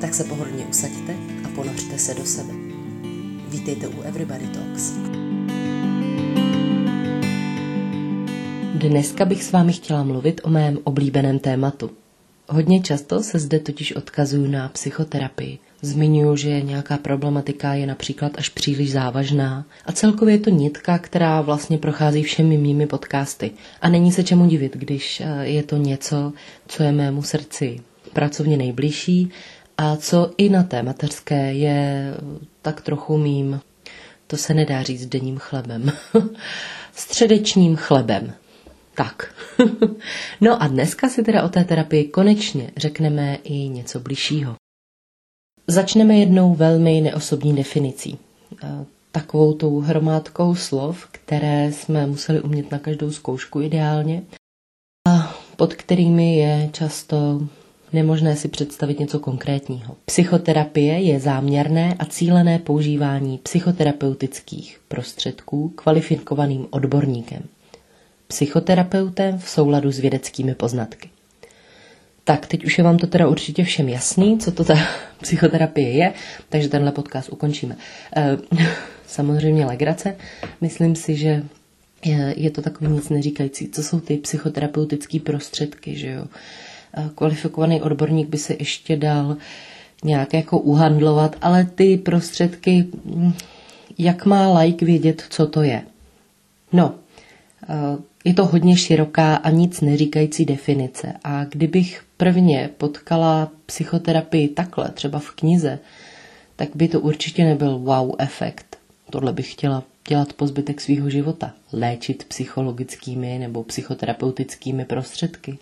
Tak se pohodlně usaďte a ponořte se do sebe. Vítejte u Everybody Talks. Dneska bych s vámi chtěla mluvit o mém oblíbeném tématu. Hodně často se zde totiž odkazuju na psychoterapii. Zmiňuji, že nějaká problematika je například až příliš závažná a celkově je to nitka, která vlastně prochází všemi mými podcasty. A není se čemu divit, když eh, je to něco, co je mému srdci pracovně nejbližší a co i na té mateřské je tak trochu mým, to se nedá říct denním chlebem, středečním chlebem. Tak. no a dneska si teda o té terapii konečně řekneme i něco bližšího. Začneme jednou velmi neosobní definicí. Takovou tou hromádkou slov, které jsme museli umět na každou zkoušku ideálně a pod kterými je často nemožné si představit něco konkrétního. Psychoterapie je záměrné a cílené používání psychoterapeutických prostředků kvalifikovaným odborníkem. Psychoterapeutem v souladu s vědeckými poznatky. Tak, teď už je vám to teda určitě všem jasný, co to ta psychoterapie je, takže tenhle podcast ukončíme. E, samozřejmě legrace. Myslím si, že je to takový nic neříkající. Co jsou ty psychoterapeutické prostředky, že jo? Kvalifikovaný odborník by se ještě dal nějak jako uhandlovat, ale ty prostředky, hm, jak má like vědět, co to je? No, eh, je to hodně široká a nic neříkající definice. A kdybych prvně potkala psychoterapii takhle, třeba v knize, tak by to určitě nebyl wow efekt. Tohle bych chtěla dělat po zbytek svého života. Léčit psychologickými nebo psychoterapeutickými prostředky.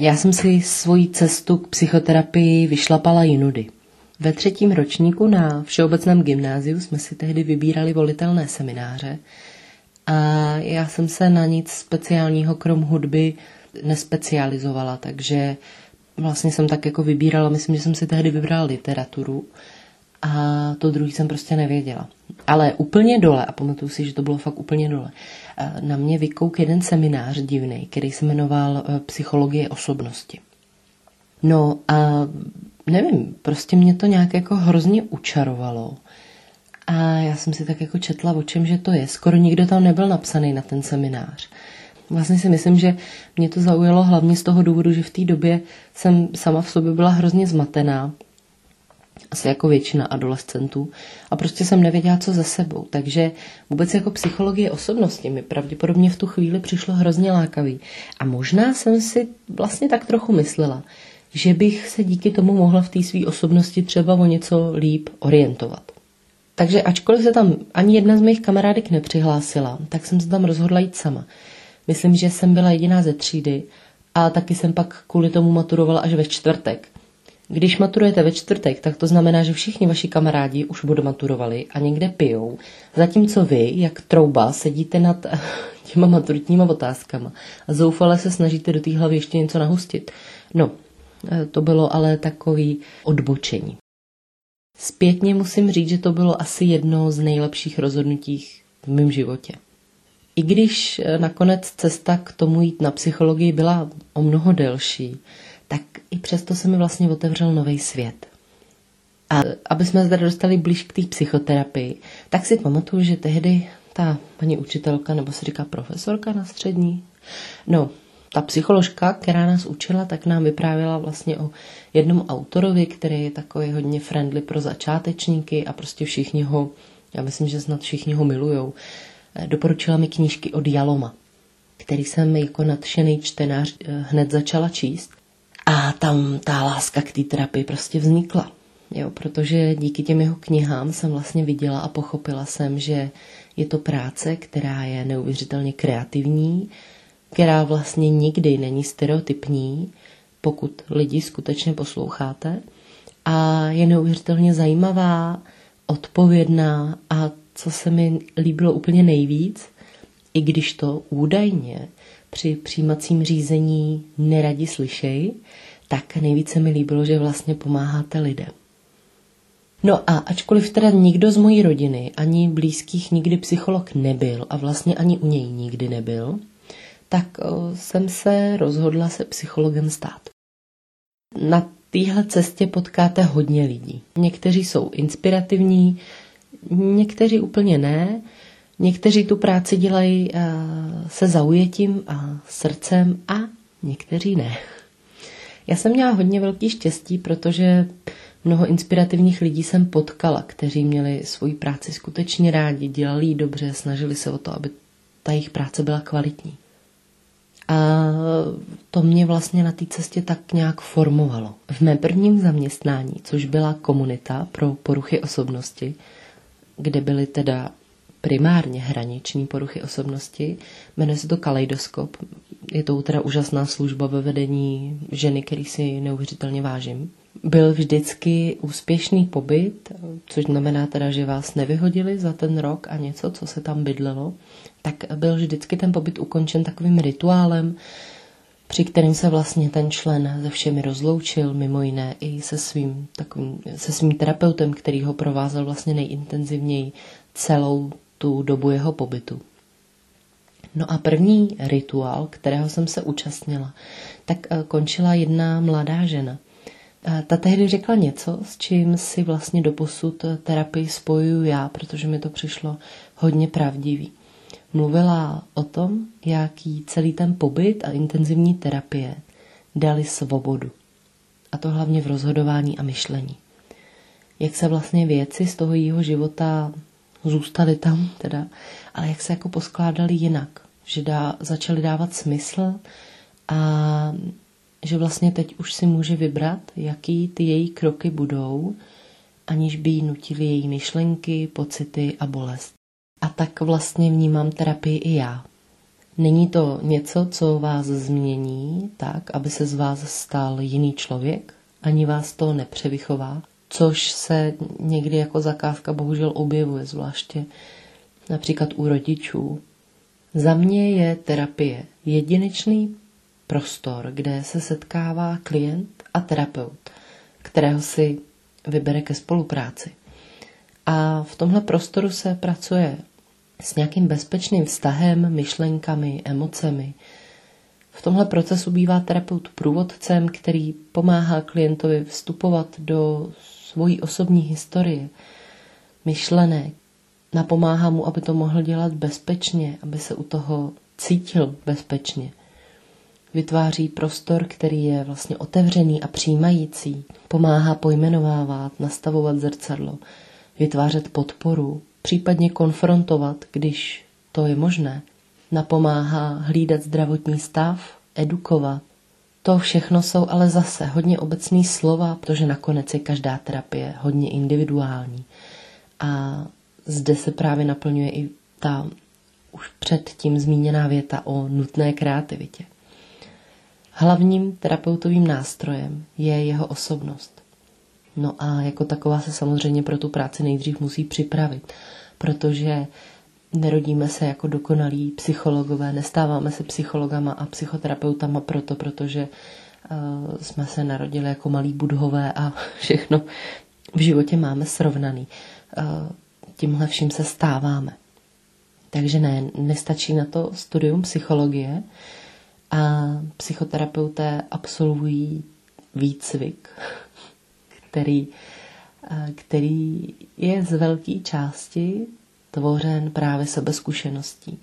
Já jsem si svoji cestu k psychoterapii vyšlapala jinudy. Ve třetím ročníku na Všeobecném gymnáziu jsme si tehdy vybírali volitelné semináře a já jsem se na nic speciálního krom hudby nespecializovala, takže vlastně jsem tak jako vybírala, myslím, že jsem si tehdy vybrala literaturu a to druhý jsem prostě nevěděla. Ale úplně dole, a pamatuju si, že to bylo fakt úplně dole, eh, na mě vykouk jeden seminář divný, který se jmenoval eh, Psychologie osobnosti. No a nevím, prostě mě to nějak jako hrozně učarovalo. A já jsem si tak jako četla, o čem že to je. Skoro nikdo tam nebyl napsaný na ten seminář. Vlastně si myslím, že mě to zaujalo hlavně z toho důvodu, že v té době jsem sama v sobě byla hrozně zmatená asi jako většina adolescentů. A prostě jsem nevěděla, co za sebou. Takže vůbec jako psychologie osobnosti mi pravděpodobně v tu chvíli přišlo hrozně lákavý. A možná jsem si vlastně tak trochu myslela, že bych se díky tomu mohla v té své osobnosti třeba o něco líp orientovat. Takže ačkoliv se tam ani jedna z mých kamarádek nepřihlásila, tak jsem se tam rozhodla jít sama. Myslím, že jsem byla jediná ze třídy a taky jsem pak kvůli tomu maturovala až ve čtvrtek. Když maturujete ve čtvrtek, tak to znamená, že všichni vaši kamarádi už budou maturovali a někde pijou, zatímco vy, jak trouba, sedíte nad těma maturitníma otázkama a zoufale se snažíte do té hlavy ještě něco nahustit. No, eh, to bylo ale takový odbočení. Zpětně musím říct, že to bylo asi jedno z nejlepších rozhodnutí v mém životě. I když eh, nakonec cesta k tomu jít na psychologii byla o mnoho delší, tak i přesto se mi vlastně otevřel nový svět. A aby jsme zde dostali blíž k té psychoterapii, tak si pamatuju, že tehdy ta paní učitelka, nebo se říká profesorka na střední, no, ta psycholožka, která nás učila, tak nám vyprávěla vlastně o jednom autorovi, který je takový hodně friendly pro začátečníky a prostě všichni ho, já myslím, že snad všichni ho milujou. Doporučila mi knížky od Jaloma, který jsem jako nadšený čtenář eh, hned začala číst. A tam ta láska k té terapii prostě vznikla. Jo, protože díky těm jeho knihám jsem vlastně viděla a pochopila jsem, že je to práce, která je neuvěřitelně kreativní, která vlastně nikdy není stereotypní, pokud lidi skutečně posloucháte. a je neuvěřitelně zajímavá, odpovědná a co se mi líbilo úplně nejvíc, i když to údajně při přijímacím řízení neradi slyšej, tak nejvíce mi líbilo, že vlastně pomáháte lidem. No a ačkoliv teda nikdo z mojí rodiny, ani blízkých nikdy psycholog nebyl a vlastně ani u něj nikdy nebyl, tak jsem se rozhodla se psychologem stát. Na téhle cestě potkáte hodně lidí. Někteří jsou inspirativní, někteří úplně ne, někteří tu práci dělají se zaujetím a srdcem a někteří ne. Já jsem měla hodně velký štěstí, protože mnoho inspirativních lidí jsem potkala, kteří měli svoji práci skutečně rádi, dělali ji dobře, snažili se o to, aby ta jejich práce byla kvalitní. A to mě vlastně na té cestě tak nějak formovalo. V mém prvním zaměstnání, což byla komunita pro poruchy osobnosti, kde byly teda primárně hraniční poruchy osobnosti. Jmenuje se to Kaleidoskop. Je to teda úžasná služba ve vedení ženy, který si neuvěřitelně vážím. Byl vždycky úspěšný pobyt, což znamená teda, že vás nevyhodili za ten rok a něco, co se tam bydlelo, tak byl vždycky ten pobyt ukončen takovým rituálem, při kterém se vlastně ten člen se všemi rozloučil, mimo jiné i se svým, takovým, se svým terapeutem, který ho provázel vlastně nejintenzivněji celou tu dobu jeho pobytu. No a první rituál, kterého jsem se účastnila, tak eh, končila jedna mladá žena. Ta tehdy řekla něco, s čím si vlastně doposud terapii spojuju já, protože mi to přišlo hodně pravdivý. Mluvila o tom, jaký celý ten pobyt a intenzivní terapie dali svobodu. A to hlavně v rozhodování a myšlení. Jak se vlastně věci z toho jeho života zůstaly tam, teda, ale jak se jako poskládali jinak. Že dá, začali dávat smysl a že vlastně teď už si může vybrat, jaký ty její kroky budou, aniž by jí nutili její myšlenky, pocity a bolest. A tak vlastně vnímám terapii i já. Není to něco, co vás změní tak, aby se z vás stal jiný člověk, ani vás to nepřevychová, což se někdy jako zakázka bohužel objevuje, zvláště například u rodičů. Za mě je terapie jedinečný prostor, kde se setkává klient a terapeut, kterého si vybere ke spolupráci. A v tomhle prostoru se pracuje s nějakým bezpečným vztahem, myšlenkami, emocemi. V tomhle procesu bývá terapeut průvodcem, který pomáhá klientovi vstupovat do svojí osobní historie, myšlenek, napomáhá mu, aby to mohl dělat bezpečně, aby se u toho cítil bezpečně. Vytváří prostor, který je vlastně otevřený a přijímající. Pomáhá pojmenovávat, nastavovat zrcadlo, vytvářet podporu, případně konfrontovat, když to je možné. Napomáhá hlídat zdravotní stav, edukovat. To všechno jsou ale zase hodně obecný slova, protože nakonec je každá terapie hodně individuální. A zde se právě naplňuje i ta už předtím zmíněná věta o nutné kreativitě. Hlavním terapeutovým nástrojem je jeho osobnost. No a jako taková se samozřejmě pro tu práci nejdřív musí připravit, protože nerodíme se jako dokonalí psychologové, nestáváme se psychologama a psychoterapeutama proto, protože uh, jsme se narodili jako malí budhové a všechno v životě máme srovnaný. Uh, tímhle vším se stáváme. Takže ne, nestačí na to studium psychologie a psychoterapeuté absolvují výcvik, který, který je z velké části tvořen právě sebezkušeností.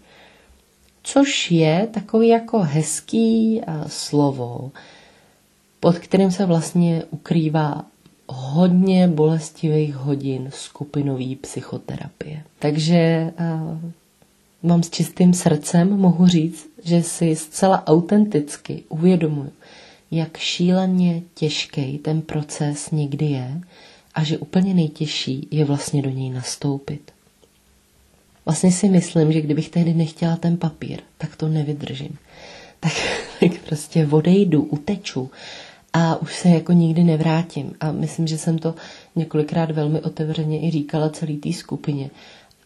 Což je takový jako hezký slovo, pod kterým se vlastně ukrývá hodně bolestivých hodin skupinové psychoterapie. Takže uh, mám s čistým srdcem, mohu říct, že si zcela autenticky uvědomuji, jak šíleně těžký ten proces někdy je a že úplně nejtěžší je vlastně do něj nastoupit. Vlastně si myslím, že kdybych tehdy nechtěla ten papír, tak to nevydržím. Tak, tak prostě odejdu, uteču a už se jako nikdy nevrátím. A myslím, že jsem to několikrát velmi otevřeně i říkala celý té skupině.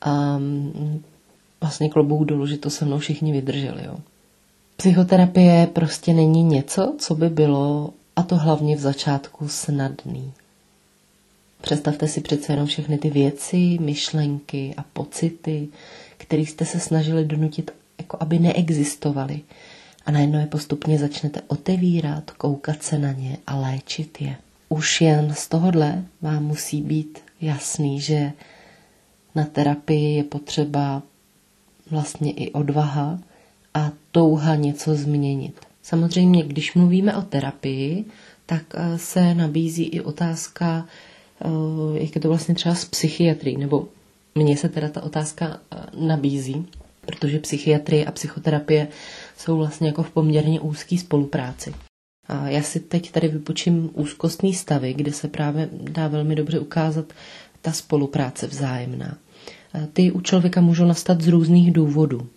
A mm, vlastně klobouk dolů, že to se mnou všichni vydrželi. Jo. Psychoterapie prostě není něco, co by bylo, a to hlavně v začátku, snadný. Představte si přece jenom všechny ty věci, myšlenky a pocity, které jste se snažili donutit, jako aby neexistovaly. A najednou je postupně začnete otevírat, koukat se na ně a léčit je. Už jen z tohohle vám musí být jasný, že na terapii je potřeba vlastně i odvaha a touha něco změnit. Samozřejmě, když mluvíme o terapii, tak eh, se nabízí i otázka, jak je to vlastně třeba s psychiatrií, nebo mně se teda ta otázka eh, nabízí, protože psychiatrie a psychoterapie jsou vlastně jako v poměrně úzké spolupráci. A já si teď tady vypočím úzkostný stavy, kde se právě dá velmi dobře ukázat ta spolupráce vzájemná. Ty u člověka můžou nastat z různých důvodů.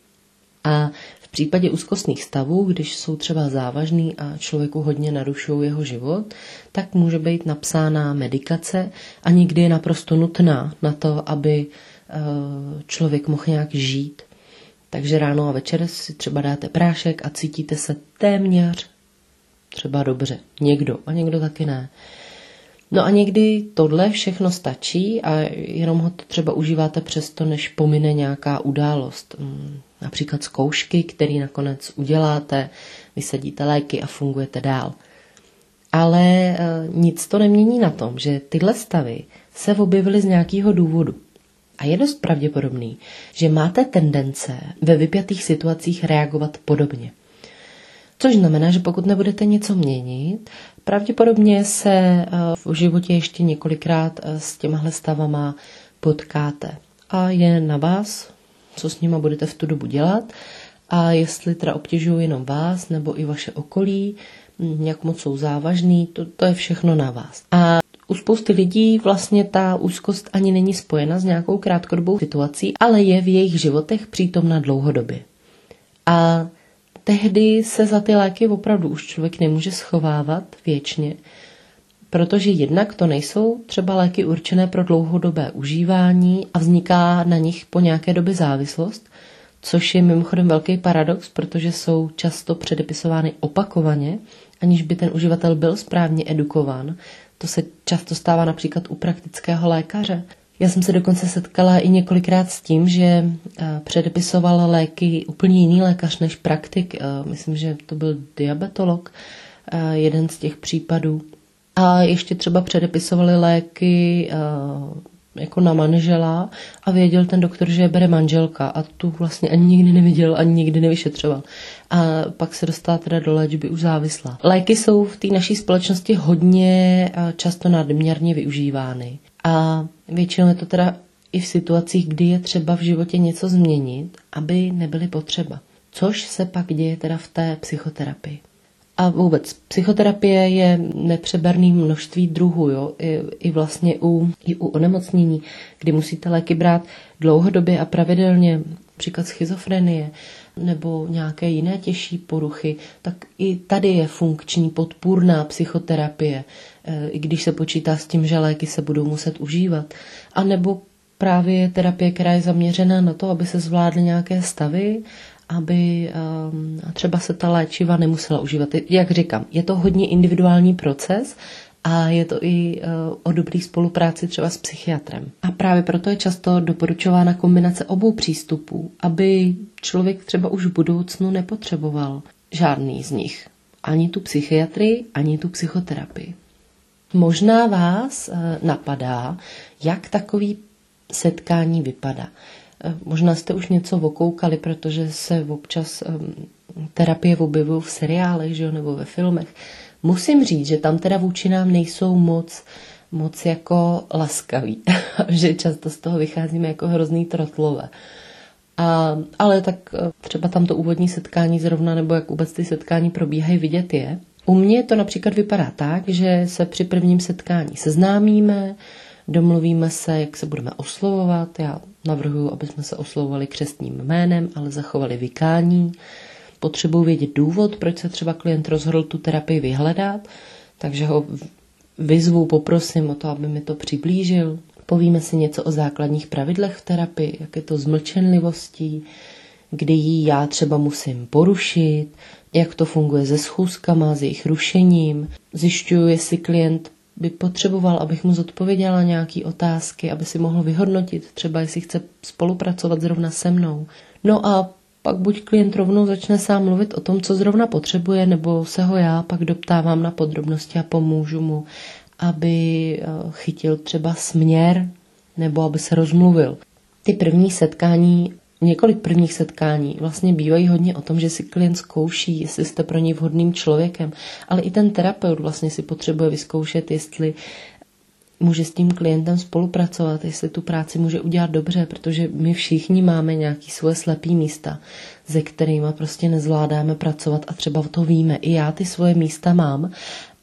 A v případě úzkostných stavů, když jsou třeba závažný a člověku hodně narušují jeho život, tak může být napsána medikace a někdy je naprosto nutná na to, aby eh, člověk mohl nějak žít. Takže ráno a večer si třeba dáte prášek a cítíte se téměř třeba dobře. Někdo a někdo taky ne. No a někdy tohle všechno stačí a jenom ho třeba užíváte přesto, než pomine nějaká událost. Mm, například zkoušky, které nakonec uděláte, vysadíte léky a fungujete dál. Ale e, nic to nemění na tom, že tyhle stavy se objevily z nějakého důvodu. A je dost pravděpodobný, že máte tendence ve vypjatých situacích reagovat podobně. Což znamená, že pokud nebudete něco měnit, pravděpodobně se eh, v životě ještě několikrát eh, s těmahle stavama potkáte. A je na vás, co s nima budete v tu dobu dělat a jestli teda obtěžují jenom vás nebo i vaše okolí, hm, jak moc jsou závažný, to, to je všechno na vás. A u spousty lidí vlastně ta úzkost ani není spojena s nějakou krátkodobou situací, ale je v jejich životech přítomna dlouhodobě. A tehdy se za ty léky opravdu už člověk nemůže schovávat věčně, protože jednak to nejsou třeba léky určené pro dlouhodobé užívání a vzniká na nich po nějaké době závislost, což je mimochodem velký paradox, protože jsou často předepisovány opakovaně, aniž by ten uživatel byl správně edukován. To se často stává například u praktického lékaře, já jsem se dokonce setkala i několikrát s tím, že eh, předepisoval léky úplně jiný lékař než praktik. Eh, myslím, že to byl diabetolog, eh, jeden z těch případů. A ještě třeba předepisovali léky jako na manžela a věděl ten doktor, že je bere manželka a tu vlastně ani nikdy neviděl, ani nikdy nevyšetřoval. A pak se dostala teda do léčby už závislá. Léky jsou v té naší společnosti hodně často nadměrně využívány. A většinou je to teda i v situacích, kdy je třeba v životě něco změnit, aby nebyly potřeba. Což se pak děje teda v té psychoterapii. A vůbec psychoterapie je nepřeberný množství druhů, jo? I, i vlastně u, i u onemocnění, kdy musíte léky brát dlouhodobě a pravidelně, například schizofrenie nebo nějaké jiné těžší poruchy, tak i tady je funkční podpůrná psychoterapie, e, i když se počítá s tím, že léky se budou muset užívat. A nebo právě terapie, která je zaměřená na to, aby se zvládly nějaké stavy aby um, třeba se ta léčiva nemusela užívat. Jak říkám, je to hodně individuální proces a je to i uh, o dobrý spolupráci třeba s psychiatrem. A právě proto je často doporučována kombinace obou přístupů, aby člověk třeba už v budoucnu nepotřeboval žádný z nich. Ani tu psychiatrii, ani tu psychoterapii. Možná vás uh, napadá, jak takový setkání vypadá. Eh, možná jste už něco okoukali, protože se občas terapie objevují v seriálech že jo, nebo ve filmech. Musím říct, že tam teda vůči nám nejsou moc, moc jako laskaví, že často z toho vycházíme jako hrozný trotlové. A, ale tak eh, třeba tam to úvodní setkání zrovna, nebo jak vůbec ty setkání probíhají, vidět je. U mě to například vypadá tak, že se při prvním setkání seznámíme, domluvíme se, jak se budeme oslovovat. Já navrhuji, aby jsme se oslovovali křestním jménem, ale zachovali vykání. Potřebuji vědět důvod, proč se třeba klient rozhodl tu terapii vyhledat, Takže ho vyzvu, poprosím o to, aby mi to přiblížil. Povíme si něco o základních pravidlech v terapii, jak je to s mlčenlivostí, kdy ji já třeba musím porušit, jak to funguje se schůzkama, s jejich rušením. Zjišťuju, jestli klient by potřeboval, abych mu zodpověděla nějaké otázky, aby si mohl vyhodnotit, třeba jestli chce spolupracovat zrovna se mnou. No a pak buď klient rovnou začne sám mluvit o tom, co zrovna potřebuje, nebo se ho já pak doptávám na podrobnosti a pomůžu mu, aby eh, chytil třeba směr, nebo aby se rozmluvil. Ty první setkání Několik prvních setkání vlastně bývají hodně o tom, že si klient zkouší, jestli jste pro něj vhodným člověkem, ale i ten terapeut vlastně si potřebuje vyzkoušet, jestli může s tím klientem spolupracovat, jestli tu práci může udělat dobře, protože my všichni máme nějaký svoje slepý místa, ze kterými prostě nezvládáme pracovat a třeba to víme. I já ty svoje místa mám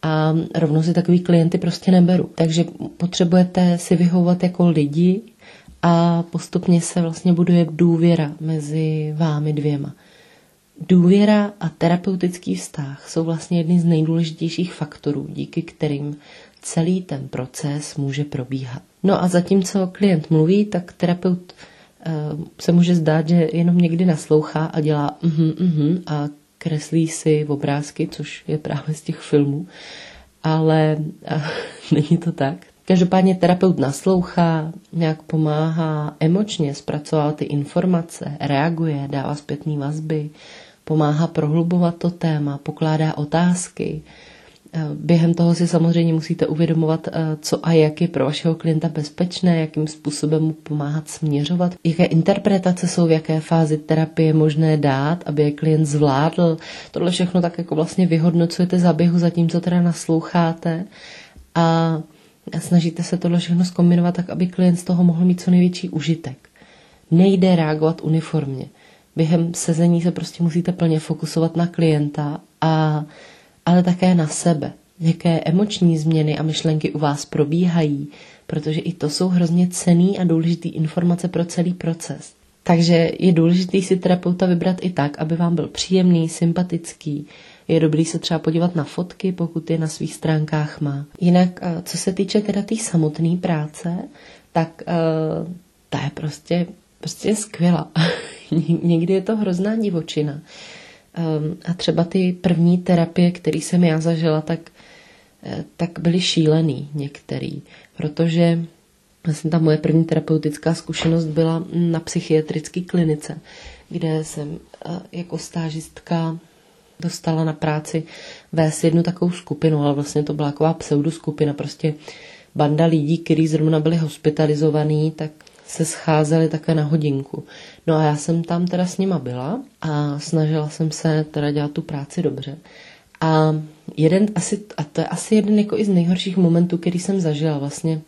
a rovnou si takový klienty prostě neberu. Takže potřebujete si vyhovovat jako lidi, a postupně se vlastně buduje důvěra mezi vámi dvěma. Důvěra a terapeutický vztah jsou vlastně jedny z nejdůležitějších faktorů, díky kterým celý ten proces může probíhat. No a zatímco klient mluví, tak terapeut uh, se může zdát, že jenom někdy naslouchá a dělá uh-huh, uh-huh a kreslí si obrázky, což je právě z těch filmů, ale uh, není to tak. Každopádně terapeut naslouchá, nějak pomáhá emočně zpracovat ty informace, reaguje, dává zpětné vazby, pomáhá prohlubovat to téma, pokládá otázky. Eh, během toho si samozřejmě musíte uvědomovat, eh, co a jak je pro vašeho klienta bezpečné, jakým způsobem mu pomáhat směřovat, jaké interpretace jsou, v jaké fázi terapie možné dát, aby je klient zvládl. Tohle všechno tak jako vlastně vyhodnocujete za běhu, zatímco teda nasloucháte. A a snažíte se tohle všechno zkombinovat tak, aby klient z toho mohl mít co největší užitek. Nejde reagovat uniformně. Během sezení se prostě musíte plně fokusovat na klienta, a, ale také na sebe. Jaké emoční změny a myšlenky u vás probíhají, protože i to jsou hrozně cený a důležitý informace pro celý proces. Takže je důležité si terapeuta vybrat i tak, aby vám byl příjemný, sympatický, je dobrý se třeba podívat na fotky, pokud je na svých stránkách má. Jinak, eh, co se týče teda té tý samotné práce, tak uh, ta je prostě, prostě skvělá. Někdy je to hrozná divočina. Um, a třeba ty první terapie, které jsem já zažila, tak, eh, tak byly šílený některý, protože vlastně ta moje první terapeutická zkušenost byla na psychiatrické klinice, kde jsem jako stážistka dostala na práci vést jednu takovou skupinu, ale vlastně to byla taková pseudoskupina, prostě banda lidí, kteří zrovna byli hospitalizovaní, tak se scházeli také na hodinku. No a já jsem tam teda s nima byla a snažila jsem se teda dělat tu práci dobře. A jeden asi, a to je asi jeden jako i z nejhorších momentů, který jsem zažila vlastně,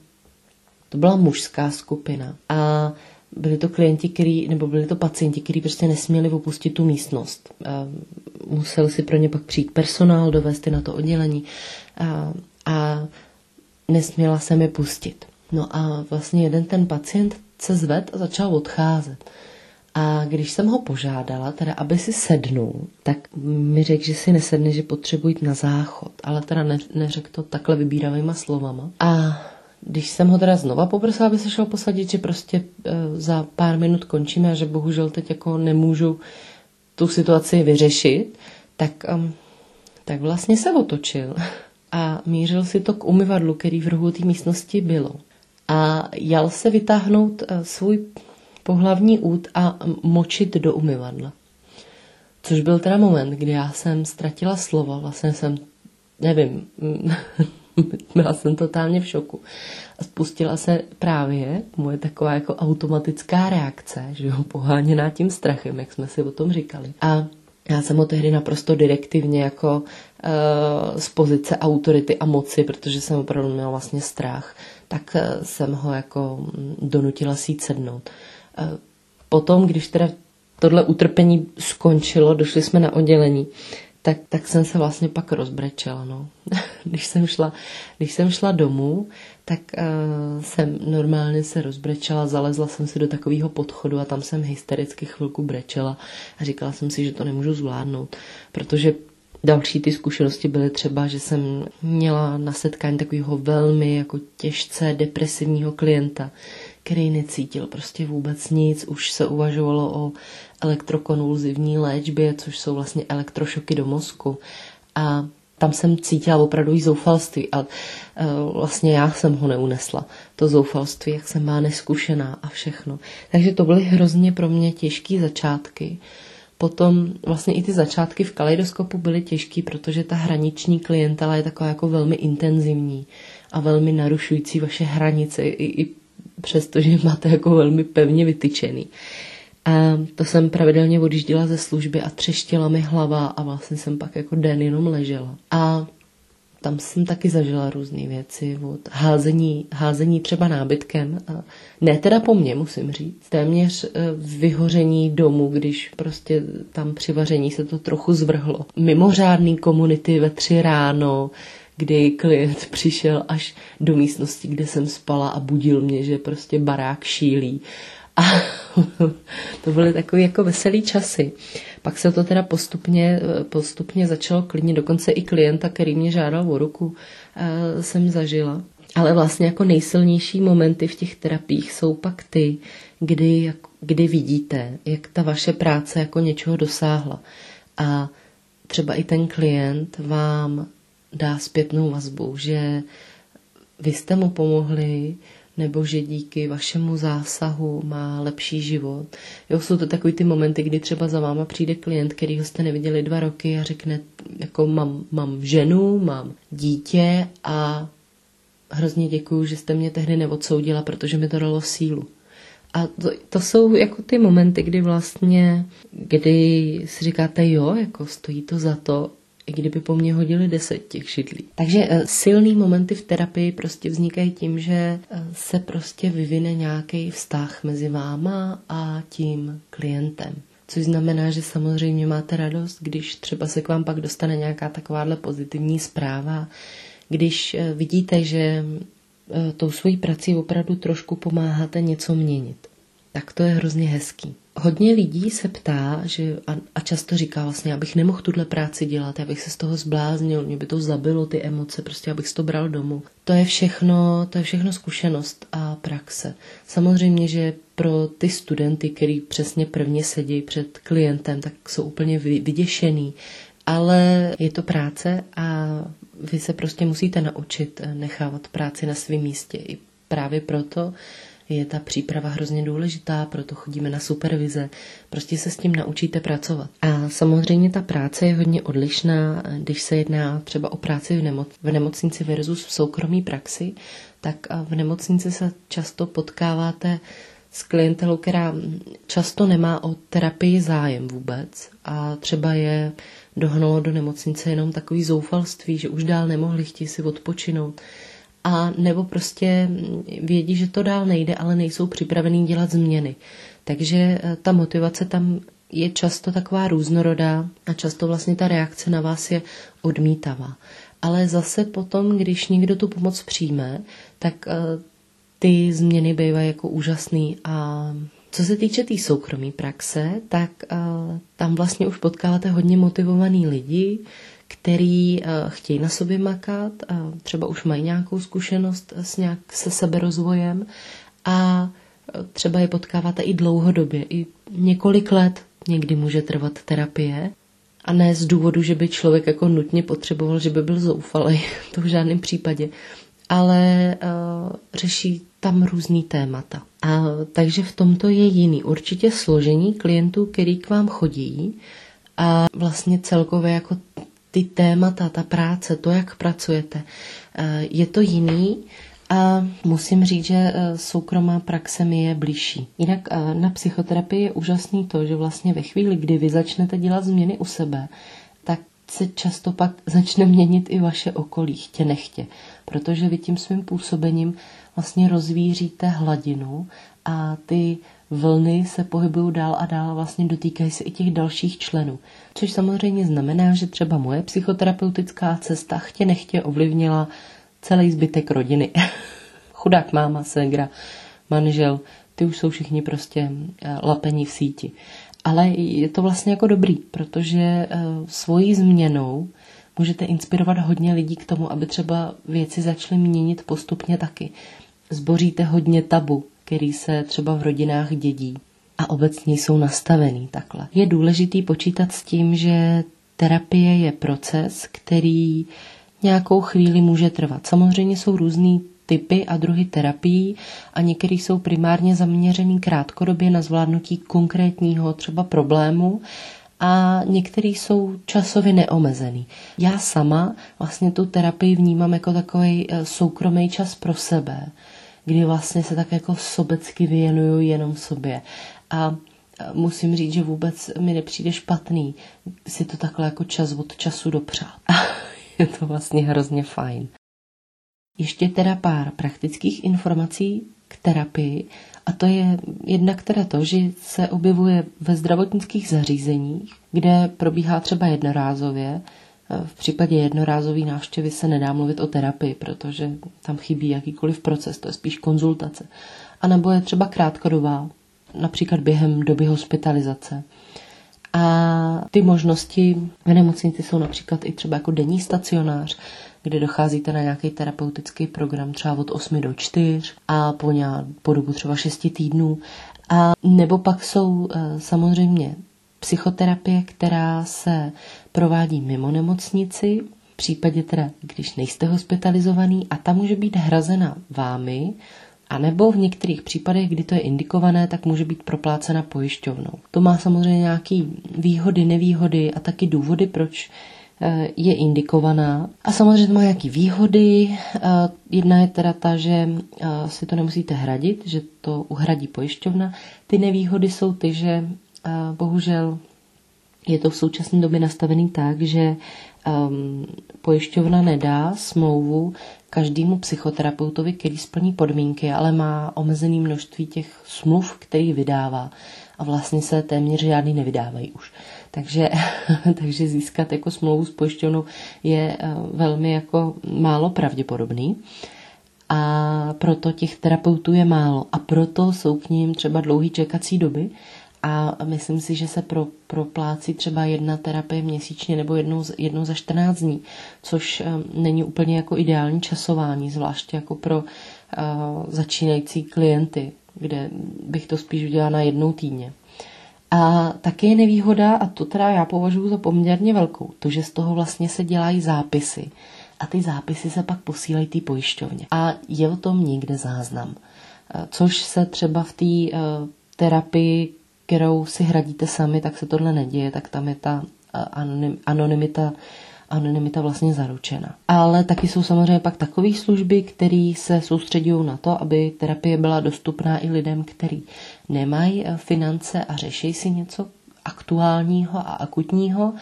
to byla mužská skupina. A byli to klienti, který, nebo byli to pacienti, kteří prostě nesměli opustit tu místnost. A musel si pro ně pak přijít personál, dovést na to oddělení a, a nesměla se mi pustit. No a vlastně jeden ten pacient se zved a začal odcházet. A když jsem ho požádala, teda aby si sednul, tak mi řekl, že si nesedne, že potřebuji jít na záchod, ale teda ne, neřekl to takhle vybíravýma slovama. A když jsem ho teda znova poprosila, aby se šel posadit, že prostě e, za pár minut končíme a že bohužel teď jako nemůžu tu situaci vyřešit, tak, um, tak vlastně se otočil a mířil si to k umyvadlu, který v rohu té místnosti bylo. A jal se vytáhnout uh, svůj pohlavní út a močit do umyvadla. Což byl teda moment, kdy já jsem ztratila slova, vlastně jsem, nevím, byla jsem totálně v šoku. A spustila se právě moje taková jako automatická reakce, že jo, poháněná tím strachem, jak jsme si o tom říkali. A já jsem ho tehdy naprosto direktivně jako uh, z pozice autority a moci, protože jsem opravdu měla vlastně strach, tak uh, jsem ho jako mm, donutila si jít sednout. Uh, potom, když teda tohle utrpení skončilo, došli jsme na oddělení, tak, tak jsem se vlastně pak rozbrečela. No. když, jsem šla, když jsem šla domů, tak uh, jsem normálně se rozbrečela, zalezla jsem si do takového podchodu a tam jsem hystericky chvilku brečela a říkala jsem si, že to nemůžu zvládnout, protože Další ty zkušenosti byly třeba, že jsem měla na setkání takového velmi jako těžce depresivního klienta, který necítil prostě vůbec nic, už se uvažovalo o elektrokonvulzivní léčbě, což jsou vlastně elektrošoky do mozku. A tam jsem cítila opravdu i zoufalství a uh, vlastně já jsem ho neunesla. To zoufalství, jak jsem má neskušená a všechno. Takže to byly hrozně pro mě těžké začátky. Potom vlastně i ty začátky v kaleidoskopu byly těžké, protože ta hraniční klientela je taková jako velmi intenzivní a velmi narušující vaše hranice, i, i přesto, že máte jako velmi pevně vytyčený. A to jsem pravidelně odjížděla ze služby a třeštila mi hlava a vlastně jsem pak jako den jenom ležela. A tam jsem taky zažila různé věci, od házení, házení třeba nábytkem, a ne teda po mně, musím říct, téměř e, vyhoření domu, když prostě tam při vaření se to trochu zvrhlo. Mimořádný komunity ve tři ráno, kdy klient přišel až do místnosti, kde jsem spala a budil mě, že prostě barák šílí. A to byly takové jako veselý časy. Pak se to teda postupně, postupně začalo klidně, dokonce i klienta, který mě žádal o ruku, eh, jsem zažila. Ale vlastně jako nejsilnější momenty v těch terapiích jsou pak ty, kdy, kdy vidíte, jak ta vaše práce jako něčeho dosáhla. A třeba i ten klient vám dá zpětnou vazbu, že vy jste mu pomohli, nebo že díky vašemu zásahu má lepší život. Jo, jsou to takový ty momenty, kdy třeba za váma přijde klient, který ho jste neviděli dva roky a řekne, jako mám, mám ženu, mám dítě a hrozně děkuju, že jste mě tehdy neodsoudila, protože mi to dalo sílu. A to, to jsou jako ty momenty, kdy vlastně, kdy si říkáte, jo, jako stojí to za to i kdyby po mně hodili deset těch šidlí. Takže eh, silný momenty v terapii prostě vznikají tím, že eh, se prostě vyvine nějaký vztah mezi váma a tím klientem. Což znamená, že samozřejmě máte radost, když třeba se k vám pak dostane nějaká takováhle pozitivní zpráva, když eh, vidíte, že tou svojí prací opravdu trošku pomáháte něco měnit. Tak to je hrozně hezký hodně lidí se ptá, že a, a často říká vlastně, abych nemohl tuhle práci dělat, abych se z toho zbláznil, mě by to zabilo ty emoce, prostě abych to bral domů. To je všechno, to je všechno zkušenost a praxe. Samozřejmě, že pro ty studenty, který přesně prvně sedí před klientem, tak jsou úplně vyděšený, ale je to práce a vy se prostě musíte naučit nechávat práci na svém místě. I právě proto je ta příprava hrozně důležitá, proto chodíme na supervize. Prostě se s tím naučíte pracovat. A samozřejmě ta práce je hodně odlišná, když se jedná třeba o práci v, nemoc, v nemocnici versus v soukromí praxi, tak v nemocnici se často potkáváte s klientelou, která často nemá o terapii zájem vůbec a třeba je dohnalo do nemocnice jenom takový zoufalství, že už dál nemohli chtít si odpočinout a nebo prostě vědí, že to dál nejde, ale nejsou připravený dělat změny. Takže eh, ta motivace tam je často taková různorodá a často vlastně ta reakce na vás je odmítavá. Ale zase potom, když někdo tu pomoc přijme, tak eh, ty změny bývají jako úžasný a co se týče té tý soukromé praxe, tak uh, tam vlastně už potkáváte hodně motivovaný lidi, který uh, chtějí na sobě makat, třeba už mají nějakou zkušenost s nějak se seberozvojem a třeba je potkáváte i dlouhodobě, i několik let někdy může trvat terapie. A ne z důvodu, že by člověk jako nutně potřeboval, že by byl zoufalý, to v žádném případě, ale uh, řeší tam různý témata. A takže v tomto je jiný. Určitě složení klientů, který k vám chodí a vlastně celkově jako ty témata, ta práce, to, jak pracujete, eh, je to jiný a musím říct, že eh, soukromá praxe mi je blížší. Jinak eh, na psychoterapii je úžasný to, že vlastně ve chvíli, kdy vy začnete dělat změny u sebe, tak se často pak začne měnit i vaše okolí, chtě nechtě, protože vy tím svým působením vlastně rozvíříte hladinu a ty vlny se pohybují dál a dál, vlastně dotýkají se i těch dalších členů. Což samozřejmě znamená, že třeba moje psychoterapeutická cesta chtě nechtě ovlivnila celý zbytek rodiny. Chudák máma, ségra, manžel, ty už jsou všichni prostě eh, lapení v síti. Ale je to vlastně jako dobrý, protože svojí změnou můžete inspirovat hodně lidí k tomu, aby třeba věci začaly měnit postupně taky. Zboříte hodně tabu, který se třeba v rodinách dědí a obecně jsou nastavený takhle. Je důležitý počítat s tím, že terapie je proces, který nějakou chvíli může trvat. Samozřejmě jsou různý typy a druhy terapií a některý jsou primárně zaměřený krátkodobě na zvládnutí konkrétního třeba problému a některý jsou časově neomezený. Já sama vlastně tu terapii vnímám jako takový eh, soukromý čas pro sebe, kdy vlastně se tak jako sobecky věnuju jenom sobě. A musím říct, že vůbec mi nepřijde špatný si to takhle jako čas od času dopřát. je to vlastně hrozně fajn. Ještě teda pár praktických informací k terapii a to je jednak teda to, že se objevuje ve zdravotnických zařízeních, kde probíhá třeba jednorázově. V případě jednorázové návštěvy se nedá mluvit o terapii, protože tam chybí jakýkoliv proces, to je spíš konzultace. A nebo je třeba krátkodobá, například během doby hospitalizace. A ty možnosti v nemocnici jsou například i třeba jako denní stacionář, kde docházíte na nějaký terapeutický program třeba od 8 do 4 a po, nějak, po dobu třeba 6 týdnů. A nebo pak jsou e, samozřejmě psychoterapie, která se provádí mimo nemocnici, v případě teda, když nejste hospitalizovaný a ta může být hrazena vámi, a nebo v některých případech, kdy to je indikované, tak může být proplácena pojišťovnou. To má samozřejmě nějaké výhody, nevýhody a taky důvody, proč eh, je indikovaná. A samozřejmě má nějaké výhody. Eh, jedna je teda ta, že eh, si to nemusíte hradit, že to uhradí pojišťovna. Ty nevýhody jsou ty, že bohužel je to v současné době nastavený tak, že um, pojišťovna nedá smlouvu každému psychoterapeutovi, který splní podmínky, ale má omezený množství těch smluv, který vydává. A vlastně se téměř žádný nevydávají už. Takže, takže získat jako smlouvu s pojišťovnou je uh, velmi jako málo pravděpodobný. A proto těch terapeutů je málo. A proto jsou k ním třeba dlouhý čekací doby a myslím si, že se pro, proplácí třeba jedna terapie měsíčně nebo jednou, jednou za 14 dní, což um, není úplně jako ideální časování, zvláště jako pro uh, začínající klienty, kde bych to spíš udělala na jednou týdně. A taky je nevýhoda, a to teda já považuji za poměrně velkou, to, že z toho vlastně se dělají zápisy. A ty zápisy se pak posílají té pojišťovně. A je o tom někde záznam. Což se třeba v té terapii kterou si hradíte sami, tak se tohle neděje, tak tam je ta eh, anonym, anonymita anonymita vlastně zaručena. Ale taky jsou samozřejmě pak takové služby, které se soustředují na to, aby terapie byla dostupná i lidem, kteří nemají eh, finance a řeší si něco aktuálního a akutního.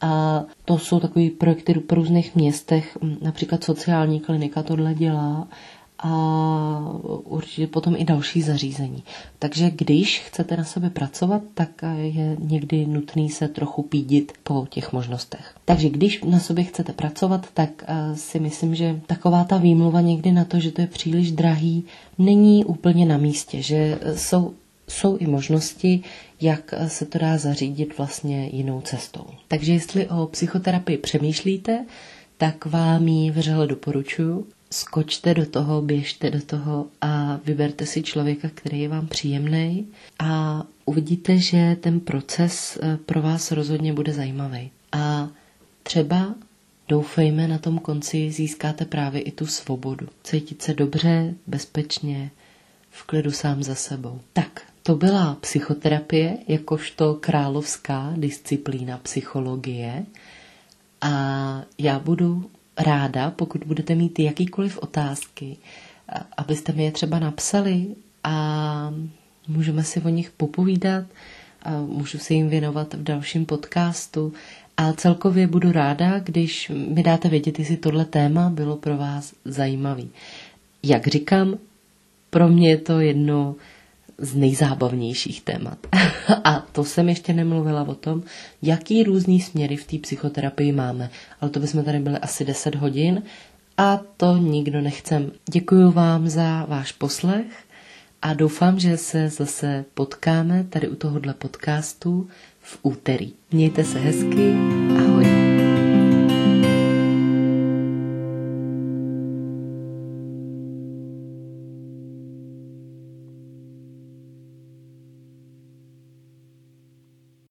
A to jsou takové projekty v různých městech, například sociální klinika tohle dělá a určitě potom i další zařízení. Takže když chcete na sebe pracovat, tak je někdy nutný se trochu pídit po těch možnostech. Takže když na sobě chcete pracovat, tak eh, si myslím, že taková ta výmluva někdy na to, že to je příliš drahý, není úplně na místě, že jsou jsou i možnosti, jak se to dá zařídit vlastně jinou cestou. Takže jestli o psychoterapii přemýšlíte, tak vám ji vřele doporučuji skočte do toho, běžte do toho a vyberte si člověka, který je vám příjemný a uvidíte, že ten proces eh, pro vás rozhodně bude zajímavý. A třeba doufejme na tom konci získáte právě i tu svobodu. Cítit se dobře, bezpečně, v klidu sám za sebou. Tak, to byla psychoterapie jakožto královská disciplína psychologie a já budu ráda, pokud budete mít jakýkoliv otázky, abyste mi je třeba napsali a můžeme si o nich popovídat, a můžu se jim věnovat v dalším podcastu a celkově budu ráda, když mi dáte vědět, jestli tohle téma bylo pro vás zajímavý. Jak říkám, pro mě je to jedno z nejzábavnějších témat. A to jsem ještě nemluvila o tom, jaký různý směry v té psychoterapii máme. Ale to bychom tady byli asi 10 hodin a to nikdo nechcem. Děkuji vám za váš poslech a doufám, že se zase potkáme tady u tohohle podcastu v úterý. Mějte se hezky, ahoj.